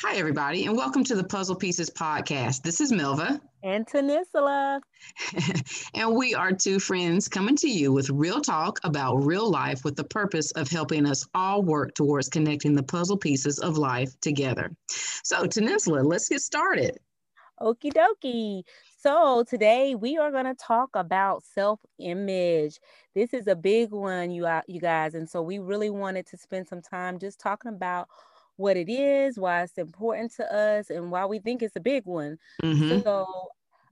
Hi, everybody, and welcome to the Puzzle Pieces podcast. This is Melva. And Tanisla. and we are two friends coming to you with real talk about real life with the purpose of helping us all work towards connecting the puzzle pieces of life together. So, Tanisla, let's get started. Okie dokie. So, today we are going to talk about self image. This is a big one, you, uh, you guys. And so, we really wanted to spend some time just talking about what it is, why it's important to us, and why we think it's a big one. Mm-hmm. So,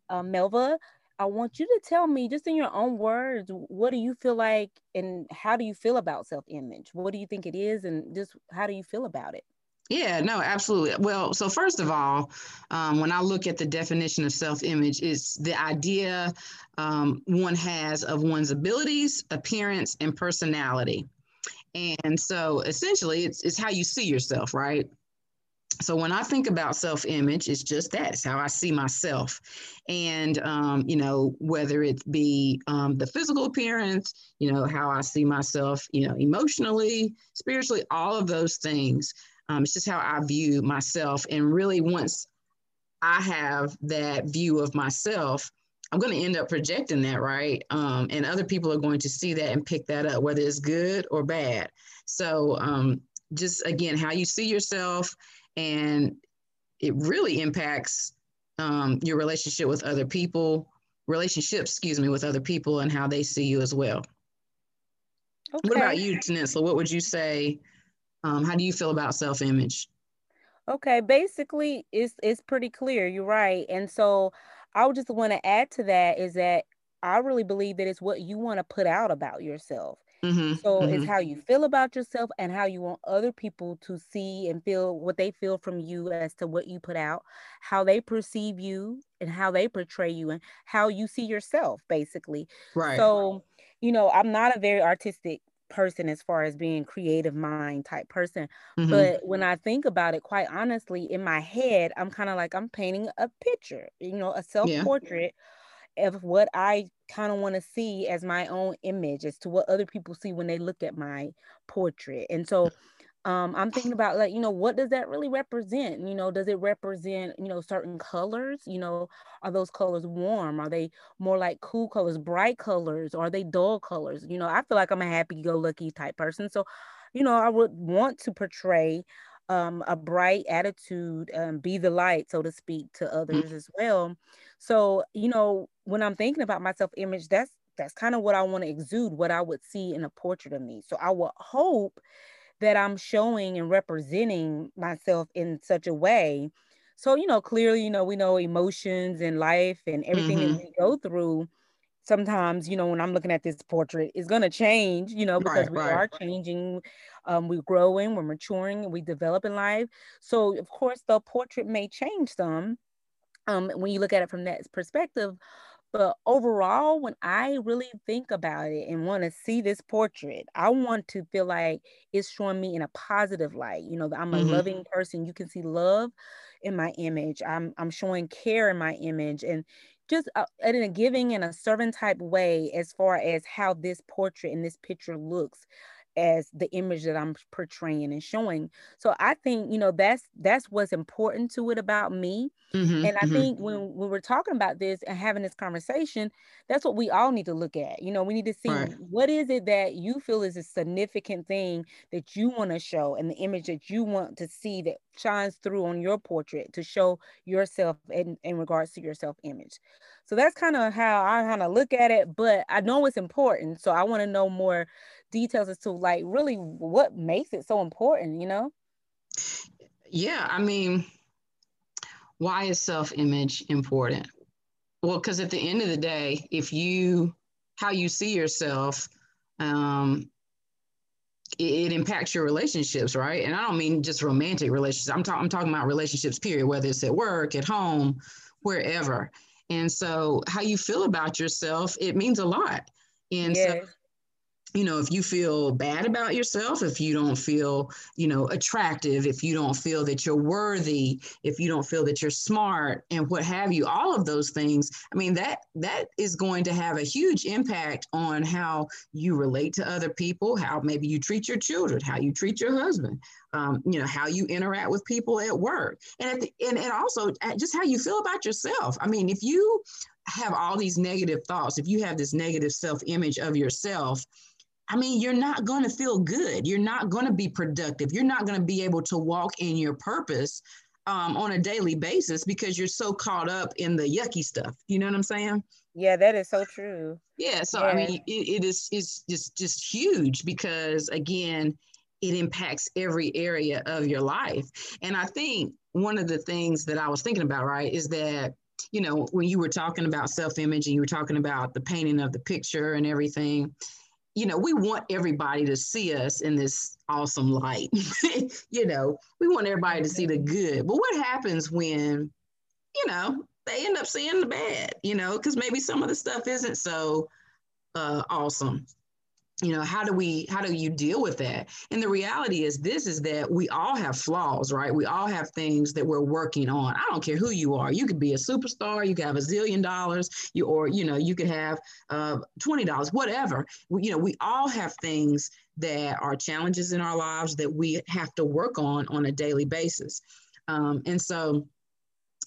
uh, Melva, I want you to tell me, just in your own words, what do you feel like, and how do you feel about self image? What do you think it is, and just how do you feel about it? Yeah, no, absolutely. Well, so first of all, um, when I look at the definition of self image, it's the idea um, one has of one's abilities, appearance, and personality. And so essentially, it's, it's how you see yourself, right? So when I think about self image, it's just that. It's how I see myself. And, um, you know, whether it be um, the physical appearance, you know, how I see myself, you know, emotionally, spiritually, all of those things. Um, it's just how I view myself. And really, once I have that view of myself, I'm going to end up projecting that, right? Um, and other people are going to see that and pick that up, whether it's good or bad. So, um, just again, how you see yourself, and it really impacts um, your relationship with other people, relationships, excuse me, with other people, and how they see you as well. Okay. What about you, Tanisla? What would you say? Um, how do you feel about self image? Okay, basically, it's it's pretty clear. You're right, and so I would just want to add to that is that I really believe that it's what you want to put out about yourself. Mm-hmm, so mm-hmm. it's how you feel about yourself and how you want other people to see and feel what they feel from you as to what you put out, how they perceive you and how they portray you and how you see yourself, basically. Right. So, you know, I'm not a very artistic person as far as being creative mind type person. Mm-hmm. But when I think about it, quite honestly, in my head, I'm kind of like I'm painting a picture, you know, a self portrait yeah. of what I kind of want to see as my own image, as to what other people see when they look at my portrait. And so um, I'm thinking about like, you know, what does that really represent? You know, does it represent, you know, certain colors? You know, are those colors warm? Are they more like cool colors, bright colors? Or are they dull colors? You know, I feel like I'm a happy-go-lucky type person. So, you know, I would want to portray um, a bright attitude, um, be the light, so to speak, to mm. others mm-hmm. as well. So, you know, when I'm thinking about my self-image, that's that's kind of what I want to exude, what I would see in a portrait of me. So I would hope that I'm showing and representing myself in such a way. So, you know, clearly, you know, we know emotions and life and everything mm-hmm. that we go through. Sometimes, you know, when I'm looking at this portrait, it's going to change, you know, because right, we right. are changing. Um, we're growing, we're maturing, we develop in life. So, of course, the portrait may change some um, when you look at it from that perspective. But overall, when I really think about it and want to see this portrait, I want to feel like it's showing me in a positive light. You know, I'm a mm-hmm. loving person. You can see love in my image. I'm I'm showing care in my image and just uh, in a giving and a servant type way as far as how this portrait and this picture looks as the image that I'm portraying and showing. So I think, you know, that's that's what's important to it about me. Mm-hmm, and I mm-hmm. think when, when we're talking about this and having this conversation, that's what we all need to look at. You know, we need to see right. what is it that you feel is a significant thing that you want to show and the image that you want to see that shines through on your portrait to show yourself in, in regards to your self-image. So that's kind of how I kind of look at it, but I know it's important. So I want to know more details as to like really what makes it so important, you know? Yeah, I mean, why is self-image important? Well, because at the end of the day, if you how you see yourself, um, it, it, impacts your relationships, right? And I don't mean just romantic relationships. I'm, ta- I'm talking about relationships, period, whether it's at work, at home, wherever. And so, how you feel about yourself, it means a lot. And yes. so, you know, if you feel bad about yourself, if you don't feel, you know, attractive, if you don't feel that you're worthy, if you don't feel that you're smart and what have you, all of those things, I mean, that that is going to have a huge impact on how you relate to other people, how maybe you treat your children, how you treat your husband, um, you know, how you interact with people at work. And, at the, and, and also just how you feel about yourself. I mean, if you have all these negative thoughts, if you have this negative self-image of yourself, I mean, you're not going to feel good. You're not going to be productive. You're not going to be able to walk in your purpose um, on a daily basis because you're so caught up in the yucky stuff. You know what I'm saying? Yeah, that is so true. Yeah. So yeah. I mean, it, it is is just just huge because again, it impacts every area of your life. And I think one of the things that I was thinking about, right, is that you know when you were talking about self-image and you were talking about the painting of the picture and everything you know, we want everybody to see us in this awesome light. you know, we want everybody to see the good. But what happens when, you know, they end up seeing the bad, you know, because maybe some of the stuff isn't so uh, awesome you know how do we how do you deal with that? And the reality is this is that we all have flaws right? We all have things that we're working on. I don't care who you are. You could be a superstar. You could have a zillion dollars. You or you know you could have uh, $20 whatever. We, you know we all have things that are challenges in our lives that we have to work on on a daily basis. Um, and so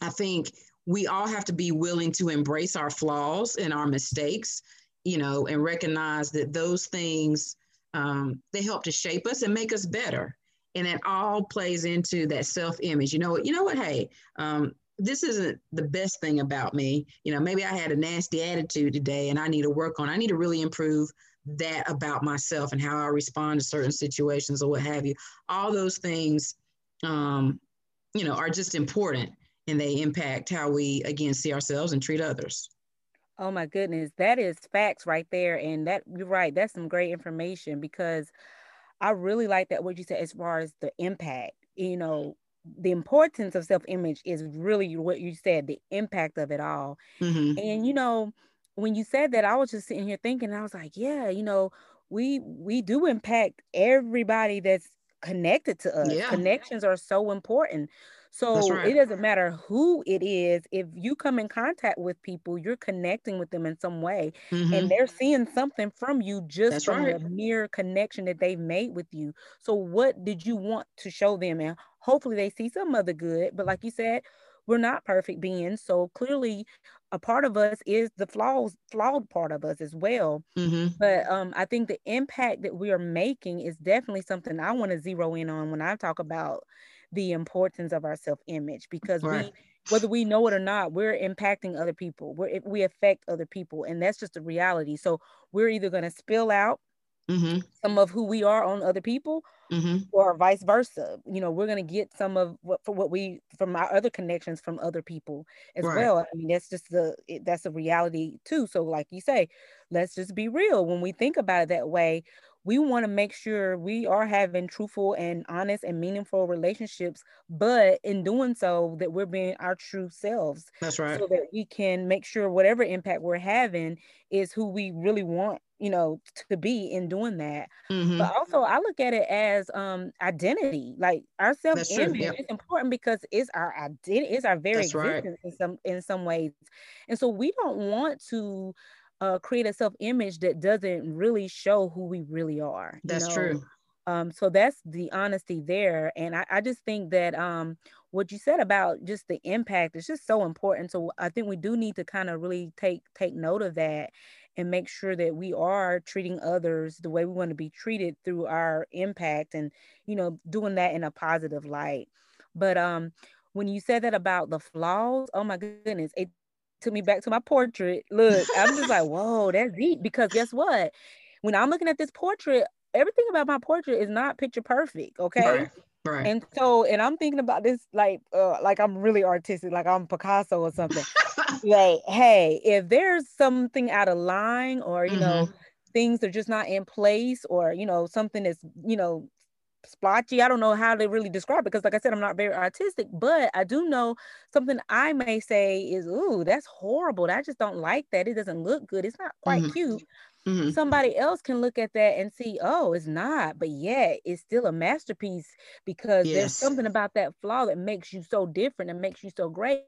i think we all have to be willing to embrace our flaws and our mistakes you know, and recognize that those things um, they help to shape us and make us better. And it all plays into that self-image. You know what? You know what? Hey, um, this isn't the best thing about me. You know, maybe I had a nasty attitude today, and I need to work on. I need to really improve that about myself and how I respond to certain situations or what have you. All those things, um, you know, are just important, and they impact how we again see ourselves and treat others. Oh my goodness, that is facts right there. And that you're right, that's some great information because I really like that what you said as far as the impact. You know, the importance of self-image is really what you said, the impact of it all. Mm-hmm. And you know, when you said that, I was just sitting here thinking, I was like, yeah, you know, we we do impact everybody that's connected to us. Yeah. Connections are so important. So right. it doesn't matter who it is. If you come in contact with people, you're connecting with them in some way, mm-hmm. and they're seeing something from you just That's from right. the mere connection that they've made with you. So what did you want to show them? And hopefully they see some of the good. But like you said, we're not perfect beings. So clearly a part of us is the flaws, flawed part of us as well. Mm-hmm. But um, I think the impact that we are making is definitely something I want to zero in on when I talk about the importance of our self-image because right. we whether we know it or not we're impacting other people we're we affect other people and that's just the reality so we're either going to spill out mm-hmm. some of who we are on other people mm-hmm. or vice versa you know we're going to get some of what for what we from our other connections from other people as right. well i mean that's just the that's a reality too so like you say let's just be real when we think about it that way we want to make sure we are having truthful and honest and meaningful relationships but in doing so that we're being our true selves that's right so that we can make sure whatever impact we're having is who we really want you know to be in doing that mm-hmm. but also i look at it as um identity like our self-image yep. is important because it's our identity it's our very That's existence right. in some in some ways and so we don't want to uh, create a self image that doesn't really show who we really are. That's know? true. Um, so that's the honesty there. And I, I just think that um, what you said about just the impact is just so important. So I think we do need to kind of really take take note of that and make sure that we are treating others the way we want to be treated through our impact and you know doing that in a positive light. But um when you said that about the flaws, oh my goodness, it took me back to my portrait. Look, I'm just like, whoa, that's deep. Because guess what? When I'm looking at this portrait, everything about my portrait is not picture perfect. Okay. Right. Right. And so, and I'm thinking about this like, uh, like I'm really artistic, like I'm Picasso or something. like, hey, if there's something out of line, or you mm-hmm. know, things are just not in place, or you know, something that's you know splotchy. I don't know how to really describe it because, like I said, I'm not very artistic, but I do know something I may say is, "Ooh, that's horrible. I just don't like that. It doesn't look good. It's not quite mm-hmm. cute." Mm-hmm. somebody else can look at that and see, oh, it's not, but yet it's still a masterpiece because yes. there's something about that flaw that makes you so different and makes you so great.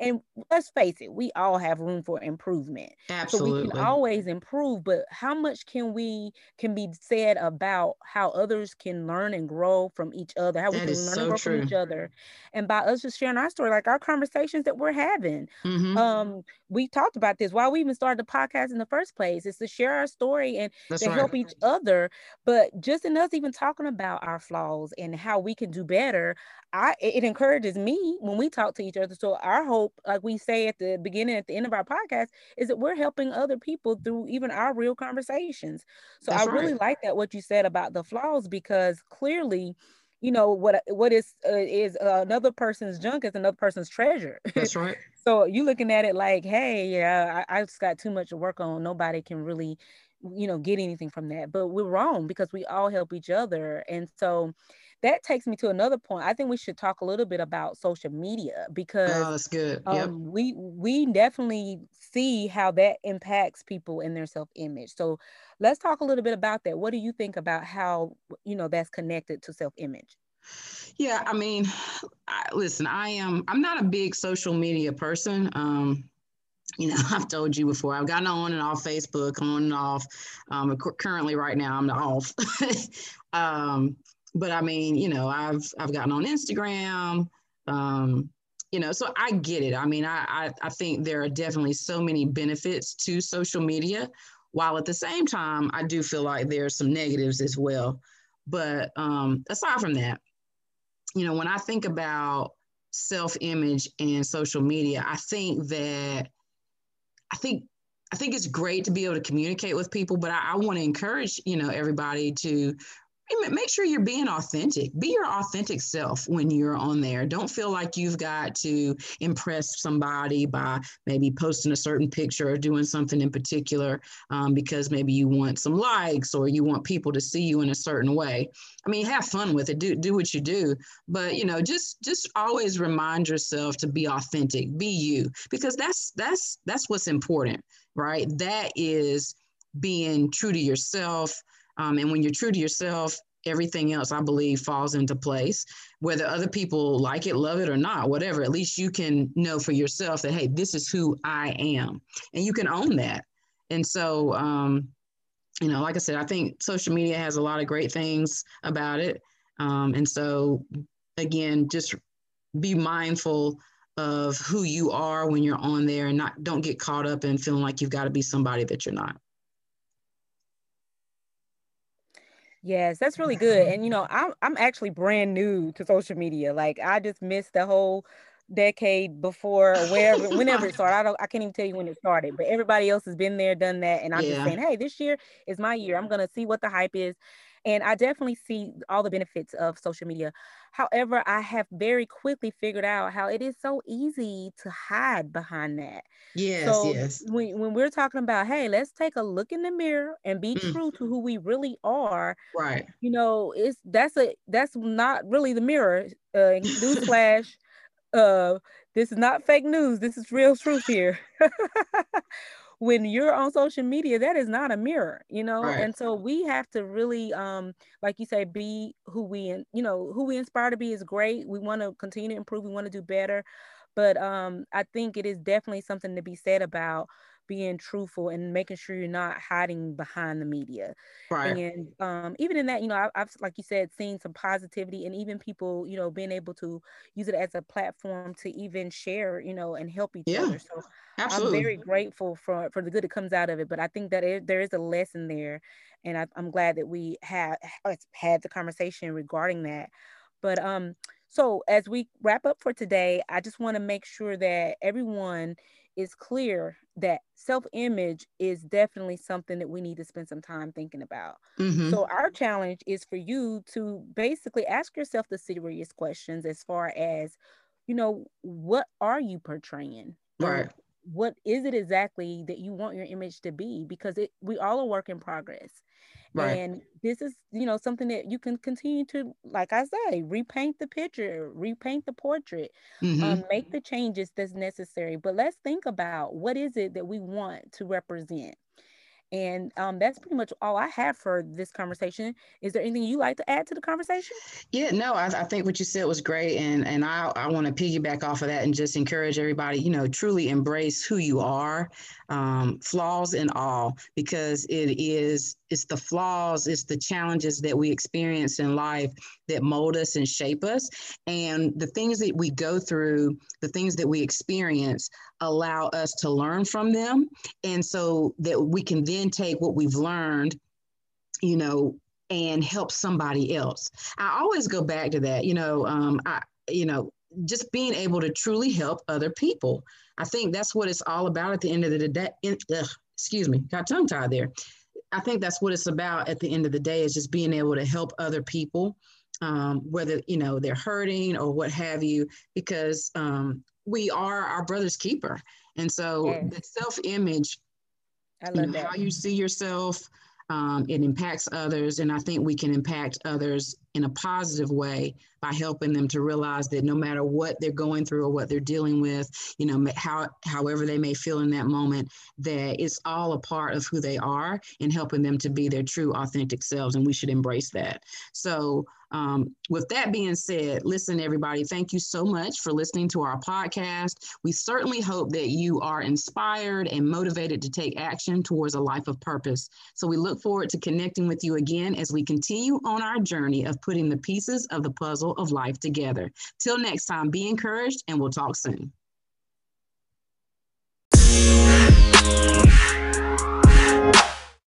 And let's face it, we all have room for improvement. Absolutely. So we can always improve, but how much can we can be said about how others can learn and grow from each other, how that we can learn so and grow true. from each other. And by us just sharing our story, like our conversations that we're having. Mm-hmm. Um, we talked about this why we even started the podcast in the first place is to share our story and That's to right. help each other. But just in us even talking about our flaws and how we can do better, I it encourages me when we talk to each other. So our hope, like we say at the beginning, at the end of our podcast, is that we're helping other people through even our real conversations. So That's I really like that what you said about the flaws because clearly you know what what is uh, is uh, another person's junk is another person's treasure. That's right. so you looking at it like, hey, yeah, I, I just got too much to work on. Nobody can really, you know, get anything from that. But we're wrong because we all help each other, and so that takes me to another point. I think we should talk a little bit about social media because oh, that's good. Yep. Um, we we definitely see how that impacts people in their self image. So let's talk a little bit about that. What do you think about how you know that's connected to self image? Yeah, I mean, I, listen, I am. I'm not a big social media person. Um, you know, I've told you before. I've gotten on and off Facebook, on and off. Um, currently, right now, I'm off. um, but I mean, you know, I've I've gotten on Instagram. Um, you know, so I get it. I mean, I, I I think there are definitely so many benefits to social media, while at the same time, I do feel like there are some negatives as well. But um, aside from that, you know, when I think about self image and social media, I think that I think I think it's great to be able to communicate with people, but I, I want to encourage, you know, everybody to make sure you're being authentic. Be your authentic self when you're on there. Don't feel like you've got to impress somebody by maybe posting a certain picture or doing something in particular um, because maybe you want some likes or you want people to see you in a certain way. I mean, have fun with it. Do do what you do, but you know, just just always remind yourself to be authentic. Be you because that's that's that's what's important, right? That is being true to yourself um, and when you're true to yourself, everything else, I believe, falls into place. Whether other people like it, love it, or not, whatever, at least you can know for yourself that, hey, this is who I am. And you can own that. And so, um, you know, like I said, I think social media has a lot of great things about it. Um, and so, again, just be mindful of who you are when you're on there and not don't get caught up in feeling like you've got to be somebody that you're not. Yes, that's really good. And you know, I'm I'm actually brand new to social media. Like I just missed the whole decade before or wherever whenever it started. I don't I can't even tell you when it started, but everybody else has been there, done that. And I'm yeah. just saying, hey, this year is my year. I'm gonna see what the hype is. And I definitely see all the benefits of social media. However, I have very quickly figured out how it is so easy to hide behind that. Yes, so yes. When, when we're talking about, hey, let's take a look in the mirror and be mm. true to who we really are. Right. You know, it's that's a that's not really the mirror. Uh, newsflash. uh, this is not fake news. This is real truth here. when you're on social media that is not a mirror you know? Right. and so we have to really um like you say be who we you know who we inspire to be is great. We want to continue to improve. We want to do better. But um i think it is definitely something to be said about being truthful and making sure you're not hiding behind the media. Right. And um, even in that, you know, I, I've, like you said, seen some positivity and even people, you know, being able to use it as a platform to even share, you know, and help each yeah, other. So absolutely. I'm very grateful for, for the good that comes out of it. But I think that it, there is a lesson there. And I, I'm glad that we have had the conversation regarding that. But um, so as we wrap up for today, I just want to make sure that everyone is clear that self image is definitely something that we need to spend some time thinking about. Mm-hmm. So, our challenge is for you to basically ask yourself the serious questions as far as, you know, what are you portraying? Right. What is it exactly that you want your image to be? Because it we all are work in progress. Right. And this is, you know, something that you can continue to, like I say, repaint the picture, repaint the portrait, mm-hmm. um, make the changes that's necessary. But let's think about what is it that we want to represent. And um, that's pretty much all I have for this conversation. Is there anything you like to add to the conversation? Yeah, no, I, I think what you said was great. And and I, I want to piggyback off of that and just encourage everybody, you know, truly embrace who you are, um, flaws and all, because it is it's the flaws, it's the challenges that we experience in life that mold us and shape us. And the things that we go through, the things that we experience allow us to learn from them. And so that we can then take what we've learned, you know, and help somebody else. I always go back to that, you know, um, I, you know, just being able to truly help other people. I think that's what it's all about at the end of the day. In, ugh, excuse me, got tongue tied there. I think that's what it's about at the end of the day is just being able to help other people, um, whether you know they're hurting or what have you, because um, we are our brother's keeper. And so the self image, you know, how you see yourself, um, it impacts others. And I think we can impact others in a positive way by helping them to realize that no matter what they're going through or what they're dealing with, you know, how, however they may feel in that moment, that it's all a part of who they are and helping them to be their true, authentic selves. And we should embrace that. So, um, with that being said, listen, everybody, thank you so much for listening to our podcast. We certainly hope that you are inspired and motivated to take action towards a life of purpose. So we look forward to connecting with you again as we continue on our journey of putting the pieces of the puzzle of life together. Till next time, be encouraged and we'll talk soon.